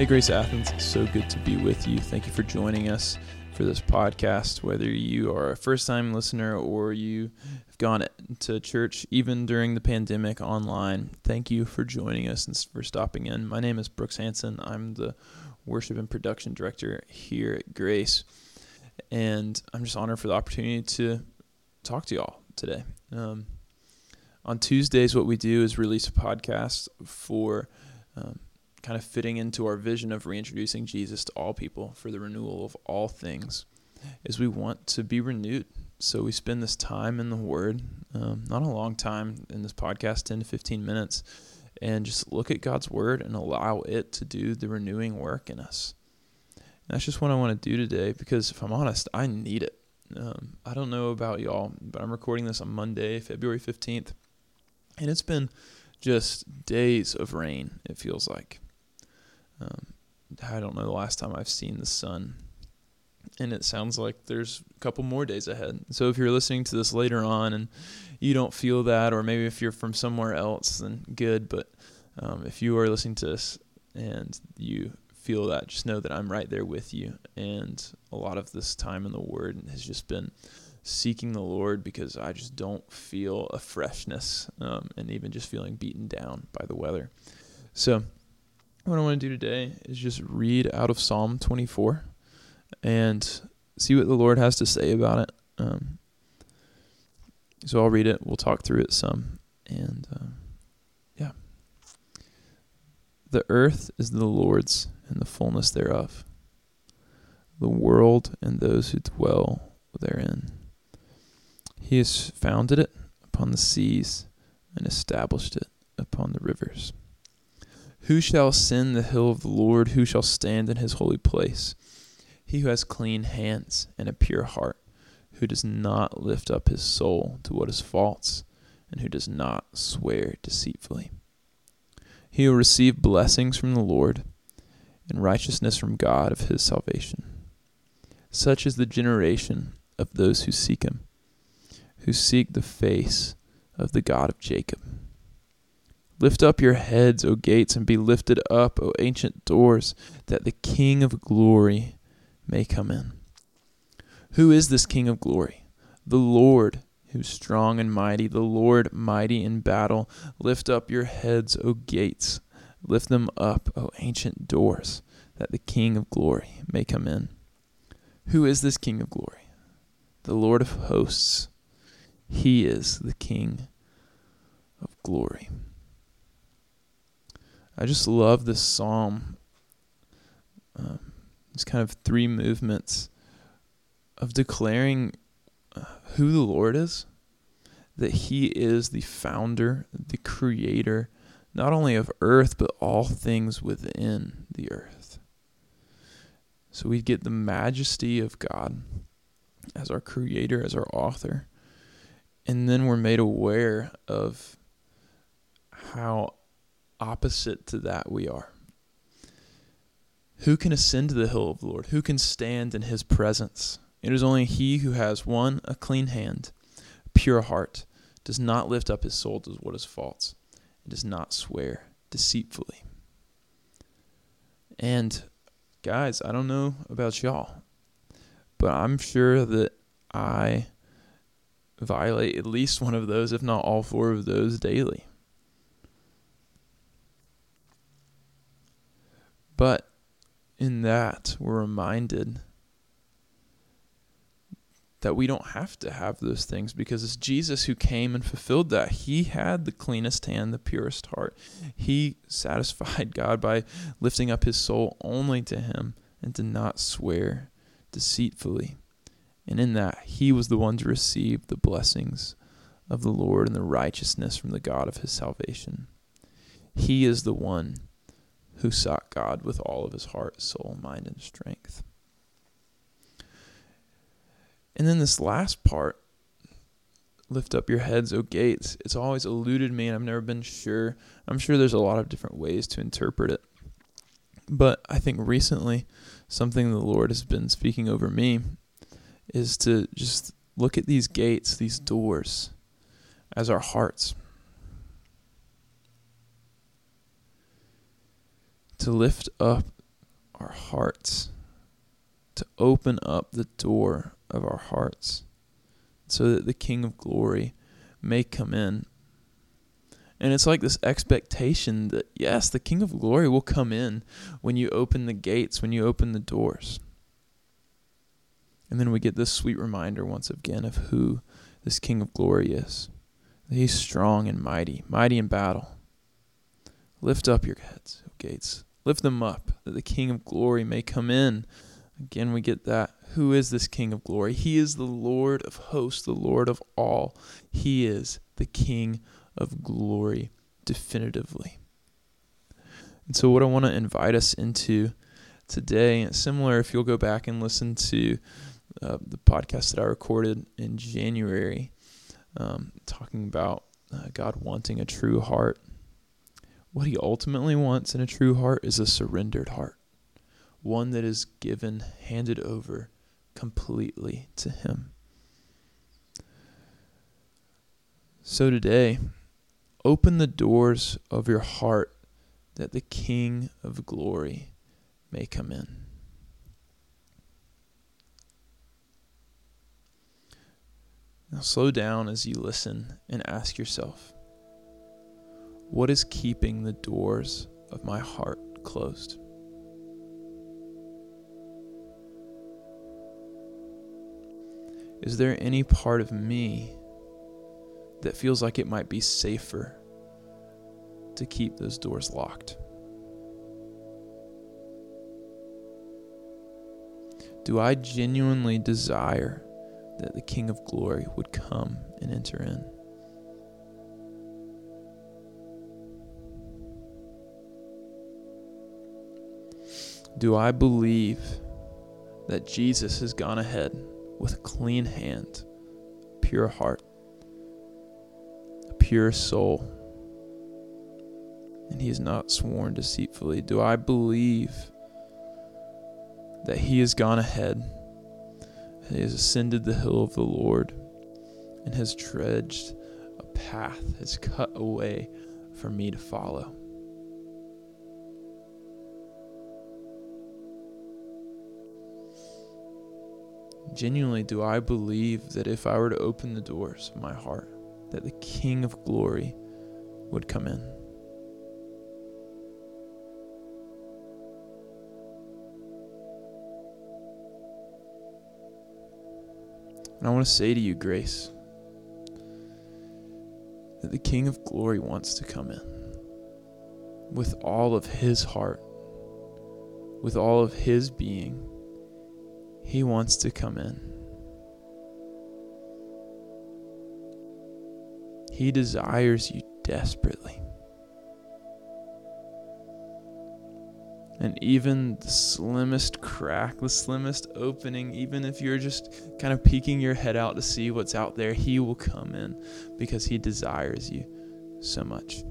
Hey, Grace Athens, so good to be with you. Thank you for joining us for this podcast. Whether you are a first time listener or you have gone to church even during the pandemic online, thank you for joining us and for stopping in. My name is Brooks Hanson. I'm the worship and production director here at Grace. And I'm just honored for the opportunity to talk to y'all today. Um, on Tuesdays, what we do is release a podcast for. Um, kind of fitting into our vision of reintroducing Jesus to all people for the renewal of all things is we want to be renewed. So we spend this time in the Word, um, not a long time in this podcast, 10 to 15 minutes, and just look at God's Word and allow it to do the renewing work in us. And that's just what I want to do today because if I'm honest, I need it. Um, I don't know about y'all, but I'm recording this on Monday, February 15th, and it's been just days of rain, it feels like. Um, I don't know the last time I've seen the sun. And it sounds like there's a couple more days ahead. So if you're listening to this later on and you don't feel that, or maybe if you're from somewhere else, then good. But um, if you are listening to this and you feel that, just know that I'm right there with you. And a lot of this time in the Word has just been seeking the Lord because I just don't feel a freshness um, and even just feeling beaten down by the weather. So, what I want to do today is just read out of Psalm 24 and see what the Lord has to say about it. Um, so I'll read it. We'll talk through it some. And um, yeah. The earth is the Lord's and the fullness thereof, the world and those who dwell therein. He has founded it upon the seas and established it upon the rivers. Who shall ascend the hill of the Lord? Who shall stand in his holy place? He who has clean hands and a pure heart, who does not lift up his soul to what is false, and who does not swear deceitfully. He will receive blessings from the Lord and righteousness from God of his salvation. Such is the generation of those who seek him, who seek the face of the God of Jacob. Lift up your heads, O gates, and be lifted up, O ancient doors, that the King of glory may come in. Who is this King of glory? The Lord, who's strong and mighty, the Lord mighty in battle. Lift up your heads, O gates. Lift them up, O ancient doors, that the King of glory may come in. Who is this King of glory? The Lord of hosts. He is the King of glory. I just love this psalm. It's kind of three movements of declaring uh, who the Lord is, that He is the founder, the creator, not only of earth, but all things within the earth. So we get the majesty of God as our creator, as our author. And then we're made aware of how opposite to that we are. Who can ascend to the hill of the Lord? Who can stand in his presence? It is only he who has one, a clean hand, a pure heart, does not lift up his soul to what is false, and does not swear deceitfully. And guys, I don't know about y'all, but I'm sure that I violate at least one of those, if not all four of those daily. But in that, we're reminded that we don't have to have those things because it's Jesus who came and fulfilled that. He had the cleanest hand, the purest heart. He satisfied God by lifting up his soul only to him and to not swear deceitfully. And in that, he was the one to receive the blessings of the Lord and the righteousness from the God of his salvation. He is the one who sought God with all of his heart, soul, mind, and strength. And then this last part, lift up your heads, O gates, it's always eluded me and I've never been sure. I'm sure there's a lot of different ways to interpret it. But I think recently, something the Lord has been speaking over me is to just look at these gates, these doors, as our hearts. To lift up our hearts, to open up the door of our hearts so that the King of glory may come in. And it's like this expectation that, yes, the King of glory will come in when you open the gates, when you open the doors. And then we get this sweet reminder once again of who this King of glory is. He's strong and mighty, mighty in battle. Lift up your heads, O gates. Lift them up, that the King of glory may come in. Again, we get that. Who is this King of glory? He is the Lord of hosts, the Lord of all. He is the King of glory, definitively. And so, what I want to invite us into today, similar if you'll go back and listen to uh, the podcast that I recorded in January, um, talking about uh, God wanting a true heart. What He ultimately wants in a true heart is a surrendered heart, one that is given, handed over completely to Him. So today, open the doors of your heart that the King of glory may come in. Now slow down as you listen and ask yourself what is keeping the doors of my heart closed? Is there any part of me that feels like it might be safer to keep those doors locked? Do I genuinely desire that the King of glory would come and enter in. Do I believe that Jesus has gone ahead with a clean hand, pure heart, a pure soul, and he has not sworn deceitfully? Do I believe that he has gone ahead he has ascended the hill of the Lord and has dredged a path, has cut a way for me to follow. Genuinely, do I believe that if I were to open the doors of my heart, that the King of glory would come in? And I want to say to you, Grace, that the King of Glory wants to come in with all of his heart, with all of his being. He wants to come in. He desires you desperately. and even the slimmest crack, the slimmest opening, even if you're just kind of peeking your head out to see what's out there, He will come in because He desires you so much.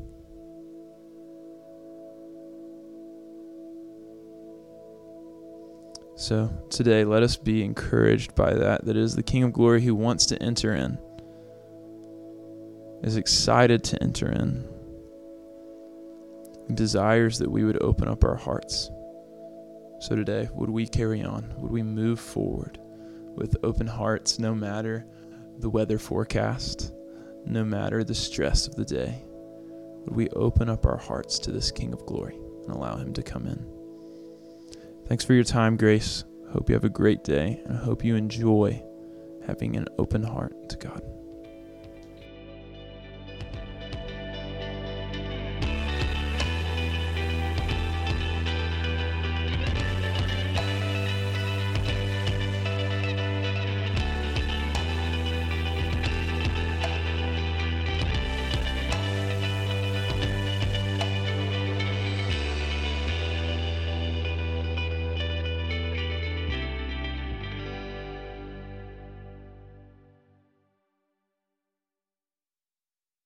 So today, let us be encouraged by that. That is the King of Glory who wants to enter in, is excited to enter in desires that we would open up our hearts. So today, would we carry on? Would we move forward with open hearts no matter the weather forecast, no matter the stress of the day? Would we open up our hearts to this King of glory and allow him to come in? Thanks for your time, Grace. Hope you have a great day, and I hope you enjoy having an open heart to God.